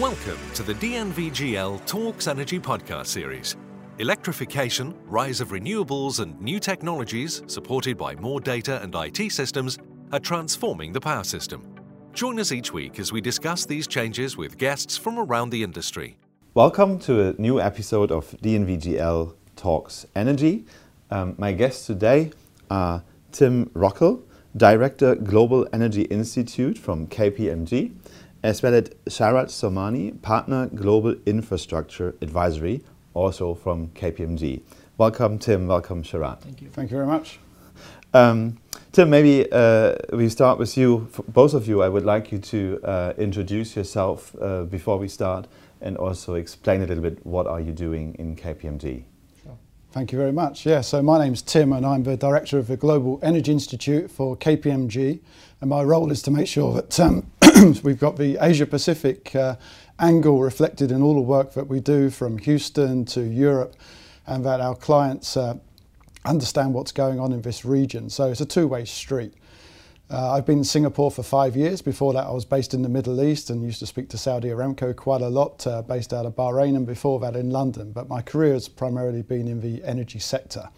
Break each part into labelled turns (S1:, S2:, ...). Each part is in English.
S1: Welcome to the DNVGL Talks Energy podcast series. Electrification, rise of renewables, and new technologies, supported by more data and IT systems, are transforming the power system. Join us each week as we discuss these changes with guests from around the industry.
S2: Welcome to a new episode of DNVGL Talks Energy. Um, my guests today are Tim Rockel, Director Global Energy Institute from KPMG, as well as Sharat Somani, Partner Global Infrastructure Advisory, also from KPMG. Welcome, Tim. Welcome, Sharat.
S3: Thank you. Thank you very much.
S2: Um, Tim, maybe uh, we start with you. For both of you, I would like you to uh, introduce yourself uh, before we start and also explain a little bit what are you doing in KPMG.
S3: Sure. Thank you very much. Yeah, so my name's Tim and I'm the director of the Global Energy Institute for KPMG. And my role is to make sure that um, we've got the Asia Pacific uh, angle reflected in all the work that we do from Houston to Europe and that our clients uh, understand what's going on in this region. So it's a two-way street. Uh, I've been in Singapore for five years. Before that, I was based in the Middle East and used to speak to Saudi Aramco quite a lot, uh, based out of Bahrain, and before that in London. But my career has primarily been in the energy sector.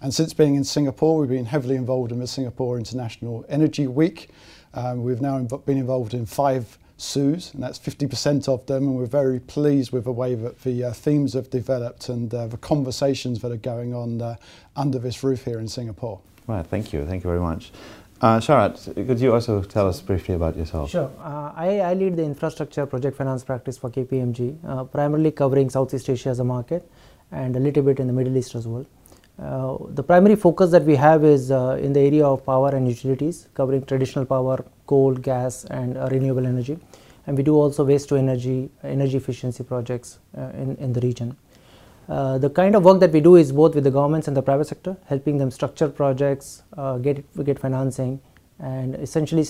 S3: And since being in Singapore, we've been heavily involved in the Singapore International Energy Week. Um, we've now been involved in five SOOs, and that's 50% of them, and we're very pleased with the way that the uh, themes have developed and uh, the conversations that are going on uh, under this roof here in Singapore.
S2: Right, thank you, thank you very much. Uh, Sharat, could you also tell us briefly about yourself?
S4: Sure. Uh, I, I, lead the infrastructure project finance practice for KPMG, uh, primarily covering Southeast Asia as a market and a little bit in the Middle East as well. Uh, the primary focus that we have is uh, in the area of power and utilities, covering traditional power, coal, gas, and uh, renewable energy. And we do also waste to energy, energy efficiency projects uh, in, in the region. Uh, the kind of work that we do is both with the governments and the private sector, helping them structure projects, get, get financing, and essentially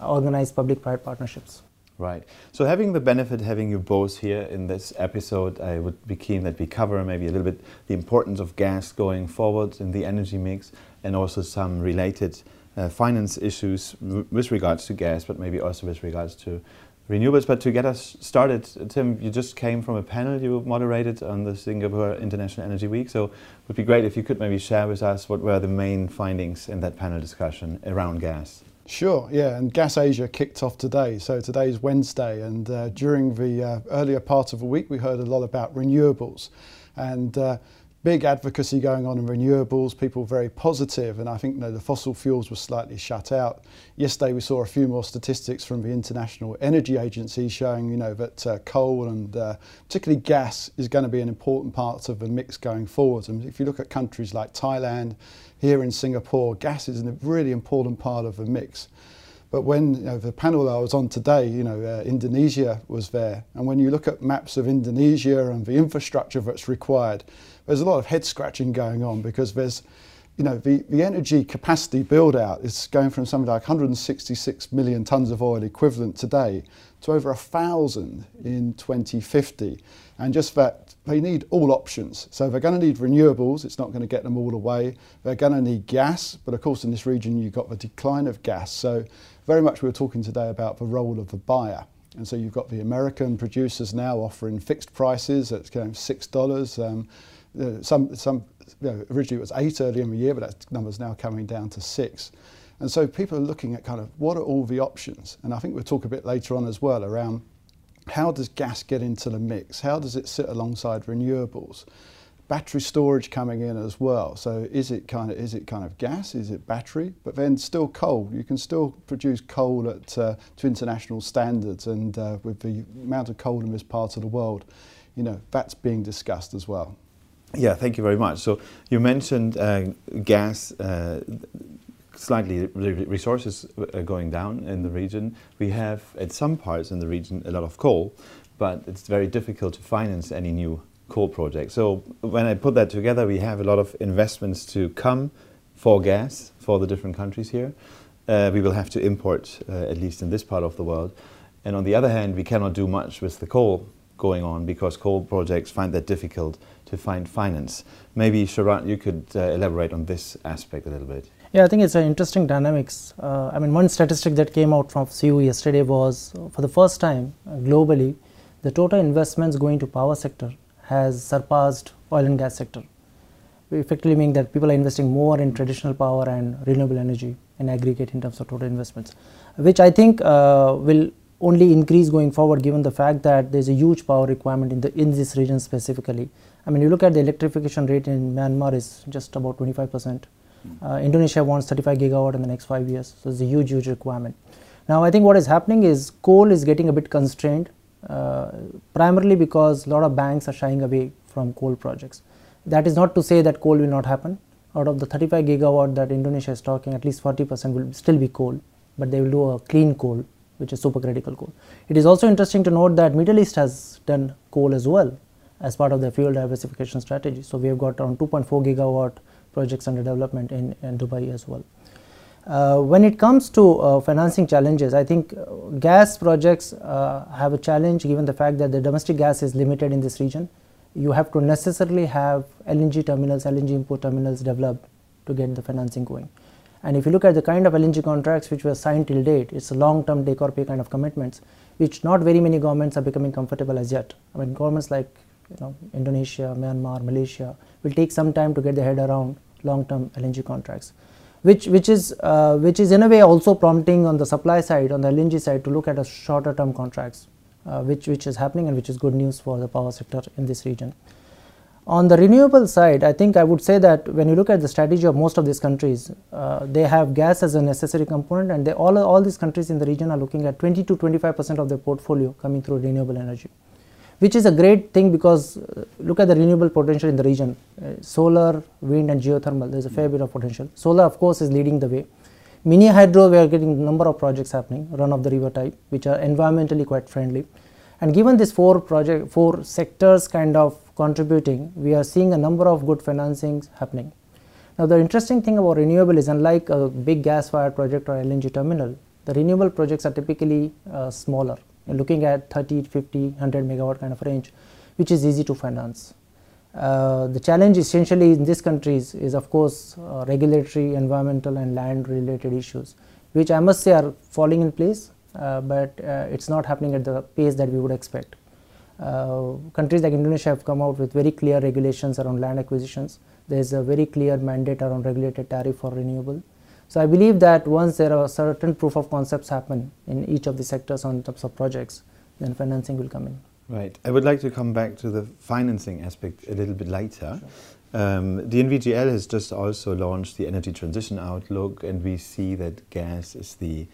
S4: organize public-private partnerships.
S2: Right. So having the benefit having you both here in this episode, I would be keen that we cover maybe a little bit the importance of gas going forward in the energy mix and also some related uh, finance issues with regards to gas, but maybe also with regards to renewables. But to get us started, Tim, you just came from a panel you moderated on the Singapore International Energy Week. So it would be great if you could maybe share with us what were the main findings in that panel discussion around gas.
S3: Sure, yeah, and Gas Asia kicked off today. So today is Wednesday, and uh, during the uh, earlier part of the week, we heard a lot about renewables. And uh, big advocacy going on in renewables, people very positive, and I think you know, the fossil fuels were slightly shut out. Yesterday we saw a few more statistics from the International Energy Agency showing you know, that uh, coal and uh, particularly gas is going to be an important part of the mix going forward. And if you look at countries like Thailand, here in Singapore, gas is a really important part of the mix. But when you know, the panel I was on today, you know, uh, Indonesia was there. And when you look at maps of Indonesia and the infrastructure that's required, there's a lot of head scratching going on because there's, you know, the, the energy capacity build out is going from something like 166 million tons of oil equivalent today to over a thousand in 2050. And just that they need all options. So they're going to need renewables, it's not going to get them all away. They're going to need gas, but of course in this region you've got the decline of gas. So very much we were talking today about the role of the buyer. And so you've got the American producers now offering fixed prices at six dollars. Um, uh, some, some you know, originally it was eight earlier in the year, but that number's now coming down to six. And so people are looking at kind of what are all the options? And I think we'll talk a bit later on as well around how does gas get into the mix? How does it sit alongside renewables? Battery storage coming in as well. So is it kind of is it kind of gas? Is it battery? But then still coal. You can still produce coal at uh, to international standards, and uh, with the amount of coal in this part of the world, you know that's being discussed as well.
S2: Yeah, thank you very much. So you mentioned uh, gas. Uh, slightly resources are going down in the region. We have at some parts in the region a lot of coal, but it's very difficult to finance any new coal projects. So when I put that together, we have a lot of investments to come for gas for the different countries here. Uh, we will have to import, uh, at least in this part of the world. And on the other hand, we cannot do much with the coal going on because coal projects find that difficult to find finance. Maybe Sharat, you could uh, elaborate on this aspect a little bit.
S4: Yeah, I think it's an interesting dynamics. Uh, I mean, one statistic that came out from CU yesterday was for the first time uh, globally, the total investments going to power sector has surpassed oil and gas sector. Effectively meaning that people are investing more in traditional power and renewable energy in aggregate in terms of total investments, which I think uh, will only increase going forward given the fact that there is a huge power requirement in, the, in this region specifically. I mean, you look at the electrification rate in Myanmar is just about 25 percent. Uh, Indonesia wants 35 gigawatt in the next five years, so it's a huge, huge requirement. Now, I think what is happening is coal is getting a bit constrained, uh, primarily because a lot of banks are shying away from coal projects. That is not to say that coal will not happen. Out of the 35 gigawatt that Indonesia is talking, at least 40 percent will still be coal, but they will do a clean coal, which is supercritical coal. It is also interesting to note that Middle East has done coal as well as part of their fuel diversification strategy. So we have got around 2.4 gigawatt projects under development in, in Dubai as well. Uh, when it comes to uh, financing challenges, I think uh, gas projects uh, have a challenge given the fact that the domestic gas is limited in this region. You have to necessarily have LNG terminals, LNG import terminals developed to get the financing going. And if you look at the kind of LNG contracts which were signed till date, it's a long-term take or pay kind of commitments, which not very many governments are becoming comfortable as yet. I mean, governments like you know, Indonesia, Myanmar, Malaysia will take some time to get their head around long-term LNG contracts which which is uh, which is in a way also prompting on the supply side on the LNG side to look at a shorter term contracts uh, which which is happening and which is good news for the power sector in this region. On the renewable side, I think I would say that when you look at the strategy of most of these countries, uh, they have gas as a necessary component, and they, all all these countries in the region are looking at 20 to 25 percent of their portfolio coming through renewable energy which is a great thing because uh, look at the renewable potential in the region. Uh, solar wind and geothermal there is a fair bit of potential. Solar of course is leading the way. Mini hydro we are getting a number of projects happening run of the river type which are environmentally quite friendly and given these four project four sectors kind of contributing we are seeing a number of good financings happening. Now the interesting thing about renewable is unlike a big gas fired project or lng terminal the renewable projects are typically uh, smaller. Looking at 30, 50, 100 megawatt kind of range, which is easy to finance. Uh, the challenge essentially in these countries is of course uh, regulatory, environmental and land related issues, which I must say are falling in place, but uh, it's not happening at the pace that we would expect. Uh, countries like Indonesia have come out with very clear regulations around land acquisitions. There is a very clear mandate around regulated tariff for renewable. So I believe that once there are certain proof of concepts happen in each of the sectors on terms of projects, then financing will come in.
S2: Right. I would like to come back to the financing aspect a little bit later. Sure. Um, DNVGL has just also launched the energy transition outlook, and we see that gas is the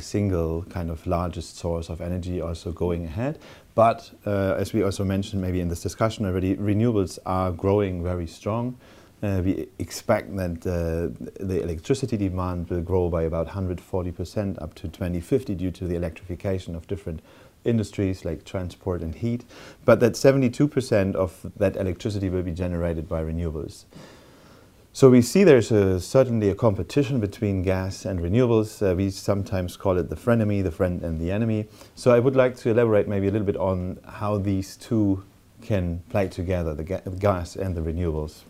S2: single kind of largest source of energy also going ahead. But uh, as we also mentioned maybe in this discussion already, renewables are growing very strong. Uh, we expect that uh, the electricity demand will grow by about 140% up to 2050 due to the electrification of different industries like transport and heat, but that 72% of that electricity will be generated by renewables. So we see there's a, certainly a competition between gas and renewables. Uh, we sometimes call it the frenemy, the friend and the enemy. So I would like to elaborate maybe a little bit on how these two can play together, the, ga gas and the renewables.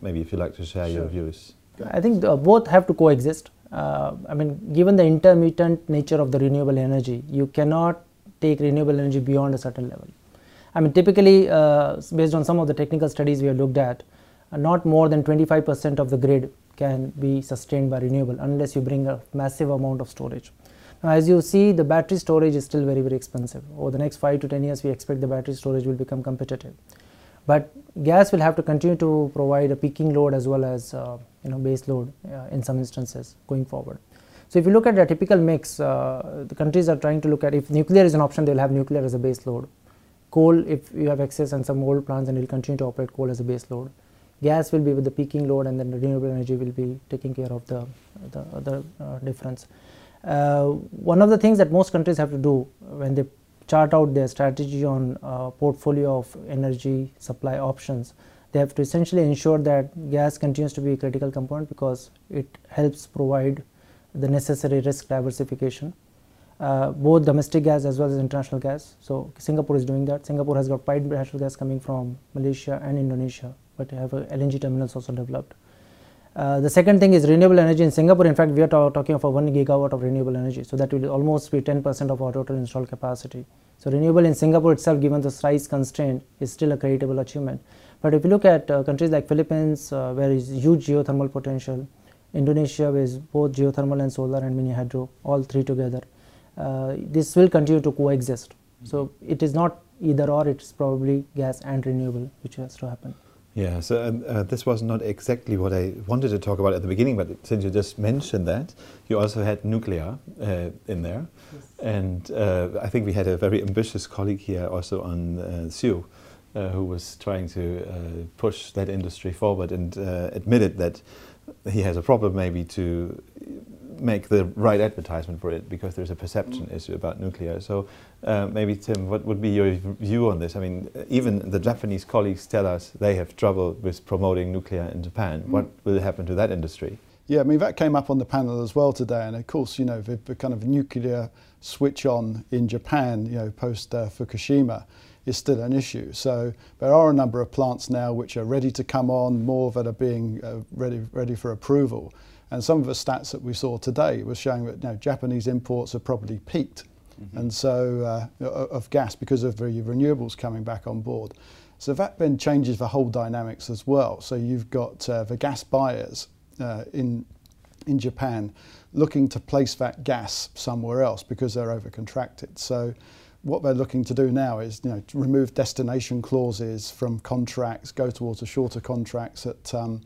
S2: Maybe if you'd like to share sure. your views.
S4: I think the, both have to coexist. Uh, I mean, given the intermittent nature of the renewable energy, you cannot take renewable energy beyond a certain level. I mean, typically, uh, based on some of the technical studies we have looked at, uh, not more than 25% of the grid can be sustained by renewable unless you bring a massive amount of storage. Now, as you see, the battery storage is still very, very expensive. Over the next 5 to 10 years, we expect the battery storage will become competitive. But gas will have to continue to provide a peaking load as well as uh, you know base load uh, in some instances going forward. So if you look at a typical mix, uh, the countries are trying to look at if nuclear is an option, they will have nuclear as a base load. Coal, if you have excess and some old plants, and will continue to operate coal as a base load. Gas will be with the peaking load, and then the renewable energy will be taking care of the the other uh, difference. Uh, one of the things that most countries have to do when they chart out their strategy on uh, portfolio of energy supply options, they have to essentially ensure that gas continues to be a critical component because it helps provide the necessary risk diversification. Uh, both domestic gas as well as international gas. So Singapore is doing that. Singapore has got piped natural gas coming from Malaysia and Indonesia, but have LNG terminals also developed. Uh, the second thing is renewable energy in Singapore. In fact, we are talking of a 1 gigawatt of renewable energy. So that will almost be 10% of our total installed capacity So renewable in Singapore itself, given the size constraint, is still a creditable achievement. But if you look at uh, countries like Philippines, uh, where is huge geothermal potential, Indonesia with both geothermal and solar and mini hydro, all three together, uh, this will continue to coexist. So it is not either or, it's probably gas and renewable which has to happen.
S2: Yeah, so um, uh, this was not exactly what I wanted to talk about at the beginning, but since you just mentioned that, you also had nuclear uh, in there. Yes. And uh, I think we had a very ambitious colleague here also on uh, uh, who was trying to uh, push that industry forward and uh, admitted that he has a problem maybe to make the right advertisement for it because there's a perception mm. issue about nuclear. So uh, maybe Tim, what would be your view on this? I mean, even the Japanese colleagues tell us they have trouble with promoting nuclear in Japan. Mm. What will happen to that industry?
S3: Yeah, I mean that came up on the panel as well today, and of course, you know, the, the kind of nuclear switch on in Japan, you know, post uh, Fukushima, is still an issue. So there are a number of plants now which are ready to come on, more that are being uh, ready ready for approval. And some of the stats that we saw today was showing that you know, Japanese imports have probably peaked, mm-hmm. and so uh, of gas because of the renewables coming back on board. So that then changes the whole dynamics as well. So you've got uh, the gas buyers uh, in in Japan looking to place that gas somewhere else because they're over contracted. So what they're looking to do now is you know to remove destination clauses from contracts, go towards a shorter contracts that um,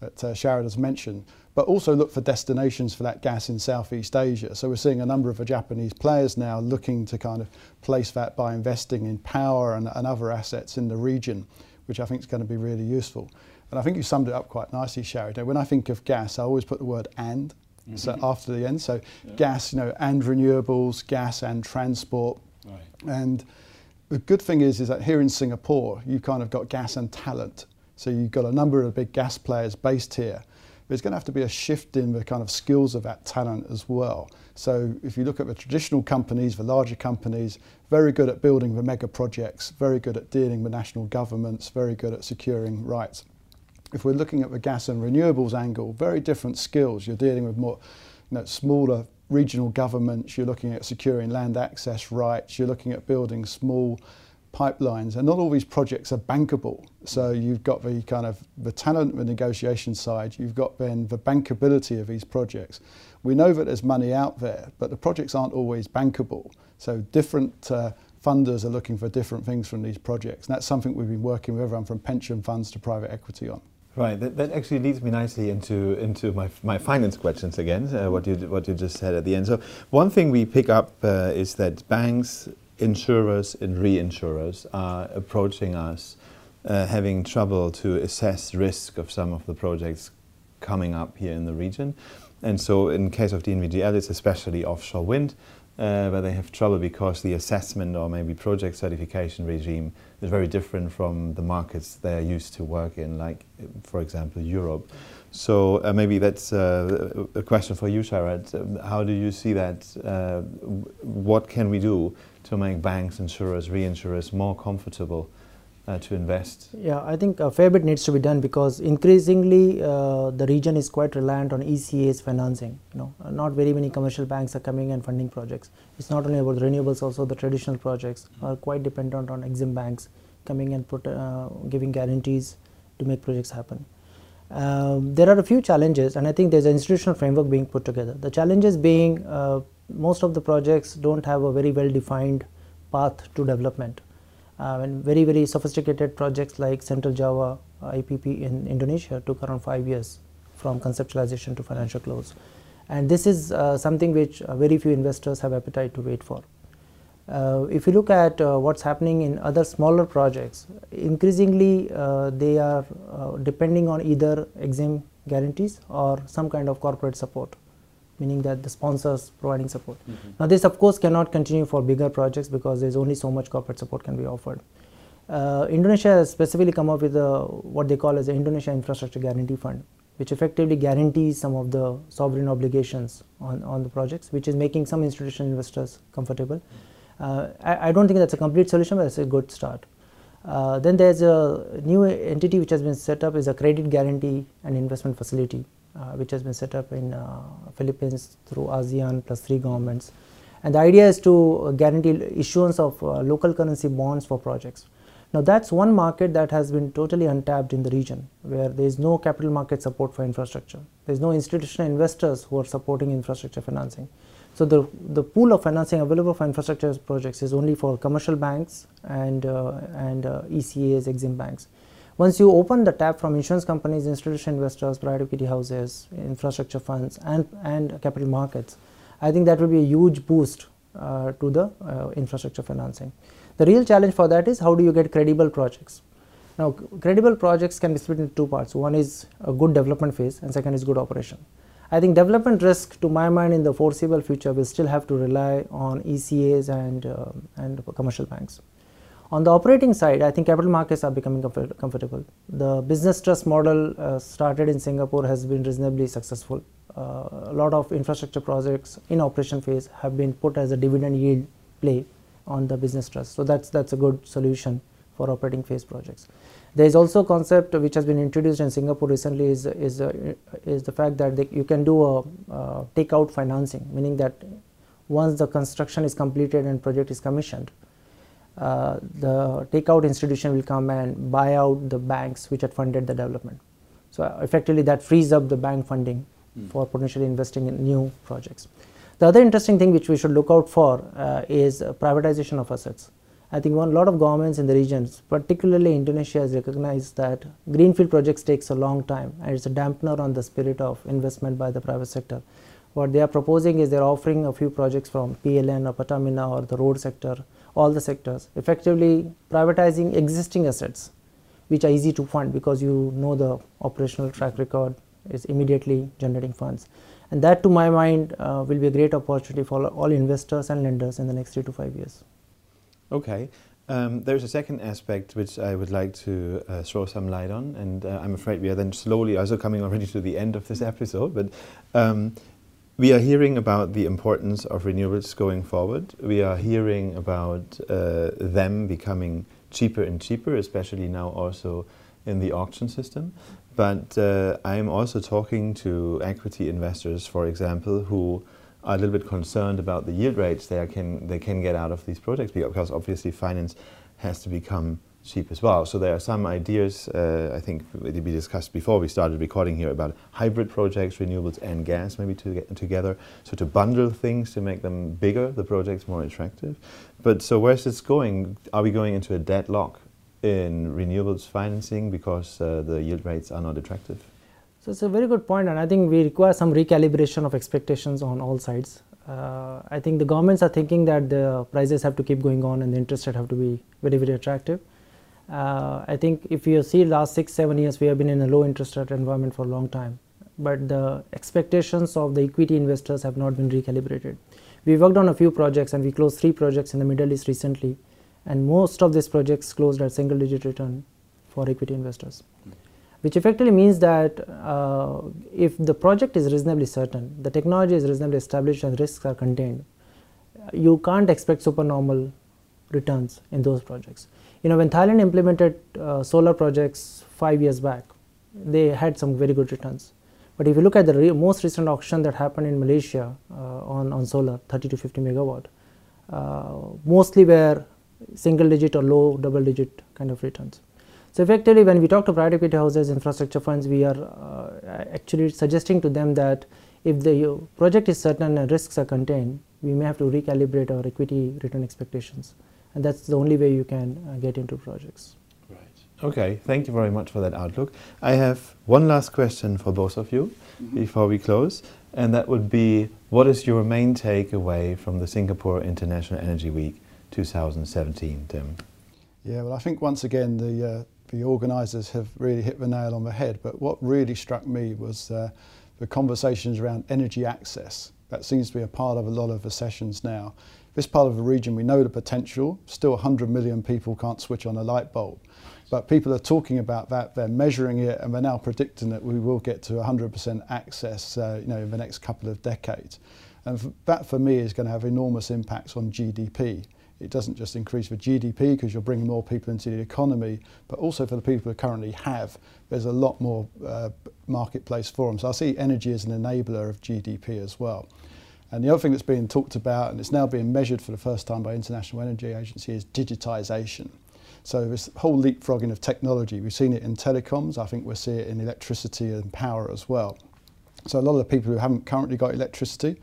S3: that uh, has mentioned, but also look for destinations for that gas in Southeast Asia. So we're seeing a number of the Japanese players now looking to kind of place that by investing in power and, and other assets in the region, which I think is going to be really useful. And I think you summed it up quite nicely, Sharat. When I think of gas, I always put the word and. Mm-hmm. So after the end, so yeah. gas, you know, and renewables, gas and transport, right. and the good thing is, is that here in Singapore, you've kind of got gas and talent. So you've got a number of big gas players based here. There's going to have to be a shift in the kind of skills of that talent as well. So if you look at the traditional companies, the larger companies, very good at building the mega projects, very good at dealing with national governments, very good at securing rights. If we're looking at the gas and renewables angle, very different skills. You're dealing with more you know, smaller regional governments, you're looking at securing land access rights, you're looking at building small pipelines, and not all these projects are bankable. So you've got the kind of the talent, the negotiation side. You've got then the bankability of these projects. We know that there's money out there, but the projects aren't always bankable. So different uh, funders are looking for different things from these projects, and that's something we've been working with everyone from pension funds to private equity on.
S2: Right. That, that actually leads me nicely into into my my finance questions again. Uh, what you what you just said at the end. So one thing we pick up uh, is that banks insurers and reinsurers are approaching us uh, having trouble to assess risk of some of the projects coming up here in the region. And so in case of DNVGL, it's especially offshore wind, uh, where they have trouble because the assessment or maybe project certification regime is very different from the markets they're used to work in, like, for example, Europe. So uh, maybe that's uh, a question for you, Sharat. Um, how do you see that? Uh, what can we do to make banks, insurers, reinsurers more comfortable uh, to invest?
S4: Yeah, I think a fair bit needs to be done because increasingly uh, the region is quite reliant on ECA's financing. You know, not very many commercial banks are coming and funding projects. It's not only about the renewables, also the traditional projects are quite dependent on Exim banks coming and put, uh, giving guarantees to make projects happen. Um, there are a few challenges, and I think there's an institutional framework being put together. The challenges being uh, most of the projects don't have a very well defined path to development. Uh, and very very sophisticated projects like Central Java uh, IPP in Indonesia took around five years from conceptualization to financial close. And this is uh, something which uh, very few investors have appetite to wait for. Uh, if you look at uh, what's happening in other smaller projects, increasingly they are depending on either Exim guarantees or some kind of corporate support meaning that the sponsors providing support. Mm -hmm. Now this of course cannot continue for bigger projects because there's only so much corporate support can be offered. Uh, Indonesia has specifically come up with a, what they call as the Indonesia Infrastructure Guarantee Fund, which effectively guarantees some of the sovereign obligations on, on the projects, which is making some institutional investors comfortable. Uh, I, I, don't think that's a complete solution, but it's a good start. Uh, then there's a new entity which has been set up is a credit guarantee and investment facility which has been set up in uh, Philippines through ASEAN plus three governments. And the idea is to guarantee issuance of uh, local currency bonds for projects. Now that's one market that has been totally untapped in the region where there is no capital market support for infrastructure. There is no institutional investors who are supporting infrastructure financing. So the, the pool of financing available for infrastructure projects is only for commercial banks and, uh, and uh, ECAs, Exim banks. Once you open the tap from insurance companies, institutional investors, private equity houses, infrastructure funds and, and capital markets, I think that will be a huge boost uh, to the uh, infrastructure financing. The real challenge for that is how do you get credible projects. Now credible projects can be split into two parts. One is a good development phase and second is good operation. I think development risk to my mind in the foreseeable future will still have to rely on ECAs and, uh, and commercial banks. On the operating side, I think capital markets are becoming comfort comfortable. The business trust model uh, started in Singapore has been reasonably successful. Uh, a lot of infrastructure projects in operation phase have been put as a dividend yield play on the business trust. So that's that's a good solution for operating phase projects. There is also a concept which has been introduced in Singapore recently is is uh, is the fact that they, you can do a uh, takeout financing, meaning that once the construction is completed and project is commissioned, uh, the takeout institution will come and buy out the banks which had funded the development. So effectively, that frees up the bank funding mm. for potentially investing in new projects. The other interesting thing which we should look out for uh, is privatization of assets. I think one lot of governments in the regions, particularly Indonesia, has recognized that greenfield projects takes a long time and it's a dampener on the spirit of investment by the private sector. What they are proposing is they're offering a few projects from PLN or Pertamina or the road sector, all the sectors, effectively privatizing existing assets, which are easy to fund because you know the operational track record is immediately generating funds and that to my mind uh, will be a great opportunity for all investors and lenders in the next three to five years.
S2: Okay. Um, there's a second aspect which I would like to uh, throw some light on, and uh, I'm afraid we are then slowly also coming already to the end of this episode. But um, we are hearing about the importance of renewables going forward. We are hearing about uh, them becoming cheaper and cheaper, especially now also in the auction system. But uh, I'm also talking to equity investors, for example, who are a little bit concerned about the yield rates they can they can get out of these projects because obviously finance has to become cheap as well. So there are some ideas uh, I think we discussed before we started recording here about hybrid projects, renewables and gas maybe to get together. So to bundle things to make them bigger, the projects more attractive. But so where's this going? Are we going into a deadlock in renewables financing because uh, the yield rates are not attractive?
S4: So it's a very good point, and I think we require some recalibration of expectations on all sides. Uh, I think the governments are thinking that the prices have to keep going on and the interest rate have to be very very attractive. Uh, I think if you see last six seven years we have been in a low interest rate environment for a long time, but the expectations of the equity investors have not been recalibrated. We worked on a few projects and we closed three projects in the Middle East recently. And most of these projects closed at single digit return for equity investors. Which effectively means that uh, if the project is reasonably certain, the technology is reasonably established and risks are contained, you can't expect supernormal returns in those projects. You know, when Thailand implemented uh, solar projects five years back, they had some very good returns. But if you look at the re most recent auction that happened in Malaysia uh, on, on solar, 30 to 50 megawatt, uh, mostly were single digit or low double digit kind of returns. So effectively when we talk to private equity houses, infrastructure funds, we are uh, actually suggesting to them that if the project is certain and risks are contained, we may have to recalibrate our equity return expectations. And that's the only way you can uh, get into projects.
S2: Right. Okay, thank you very much for that outlook. I have one last question for both of you mm -hmm. before we close, and that would be what is your main takeaway from the Singapore International Energy Week 2017, Tim?
S3: Yeah, well, I think once again the uh, the organisers have really hit the nail on the head. But what really struck me was uh, the conversations around energy access. That seems to be a part of a lot of the sessions now. This part of the region, we know the potential. Still 100 million people can't switch on a light bulb. But people are talking about that, they're measuring it, and they're now predicting that we will get to 100% access uh, you know, in the next couple of decades. And that for me is going to have enormous impacts on GDP. It doesn't just increase the GDP because you're bringing more people into the economy, but also for the people who currently have, there's a lot more uh, marketplace for them. So I see energy as an enabler of GDP as well. And the other thing that's being talked about, and it's now being measured for the first time by International Energy Agency, is digitisation. So this whole leapfrogging of technology, we've seen it in telecoms, I think we'll see it in electricity and power as well. So a lot of the people who haven't currently got electricity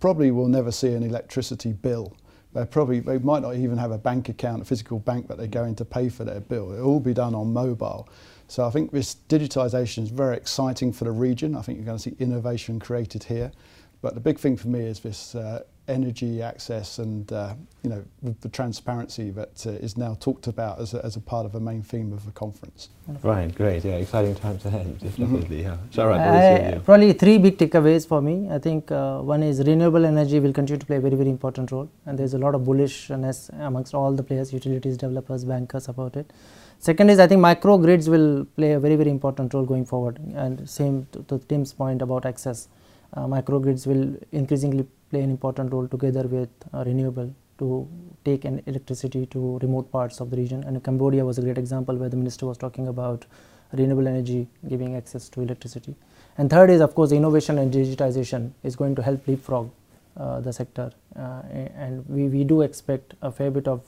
S3: probably will never see an electricity bill. They probably they might not even have a bank account, a physical bank that they're going to pay for their bill. It'll all be done on mobile. So I think this digitisation is very exciting for the region. I think you're going to see innovation created here. But the big thing for me is this uh, energy access and uh, you know the transparency that uh, is now talked about as a, as a part of a main theme of the conference.
S2: Right, great, yeah, exciting times ahead,
S4: Mm-hmm.
S2: definitely. Yeah. Sharat,
S4: Uh, probably three big takeaways for me. I think uh, one is renewable energy will continue to play a very very important role, and there's a lot of bullishness amongst all the players, utilities, developers, bankers about it. Second is I think microgrids will play a very very important role going forward, and same to, to Tim's point about access. Uh, microgrids will increasingly play an important role together with uh, renewable to take an electricity to remote parts of the region. And Cambodia was a great example where the minister was talking about renewable energy giving access to electricity. And third is, of course, innovation and digitization is going to help leapfrog uh, the sector. Uh, and we, we do expect a fair bit of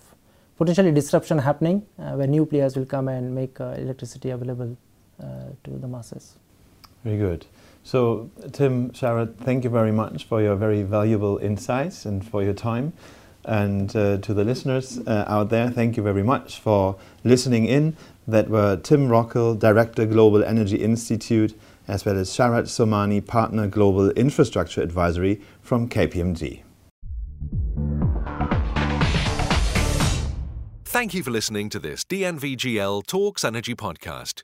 S4: potentially disruption happening uh, where new players will come and make uh, electricity available to the masses.
S2: Very good. So, Tim, Sharat, thank you very much for your very valuable insights and for your time. And uh, to the listeners uh, out there, thank you very much for listening in. That were Tim Rockel, Director Global Energy Institute, as well as Sharat Somani, Partner Global Infrastructure Advisory from KPMG.
S1: Thank you for listening to this DNVGL Talks Energy podcast.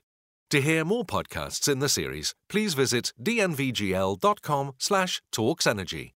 S1: To hear more podcasts in the series, please visit dnvgl.com slash talksenergy.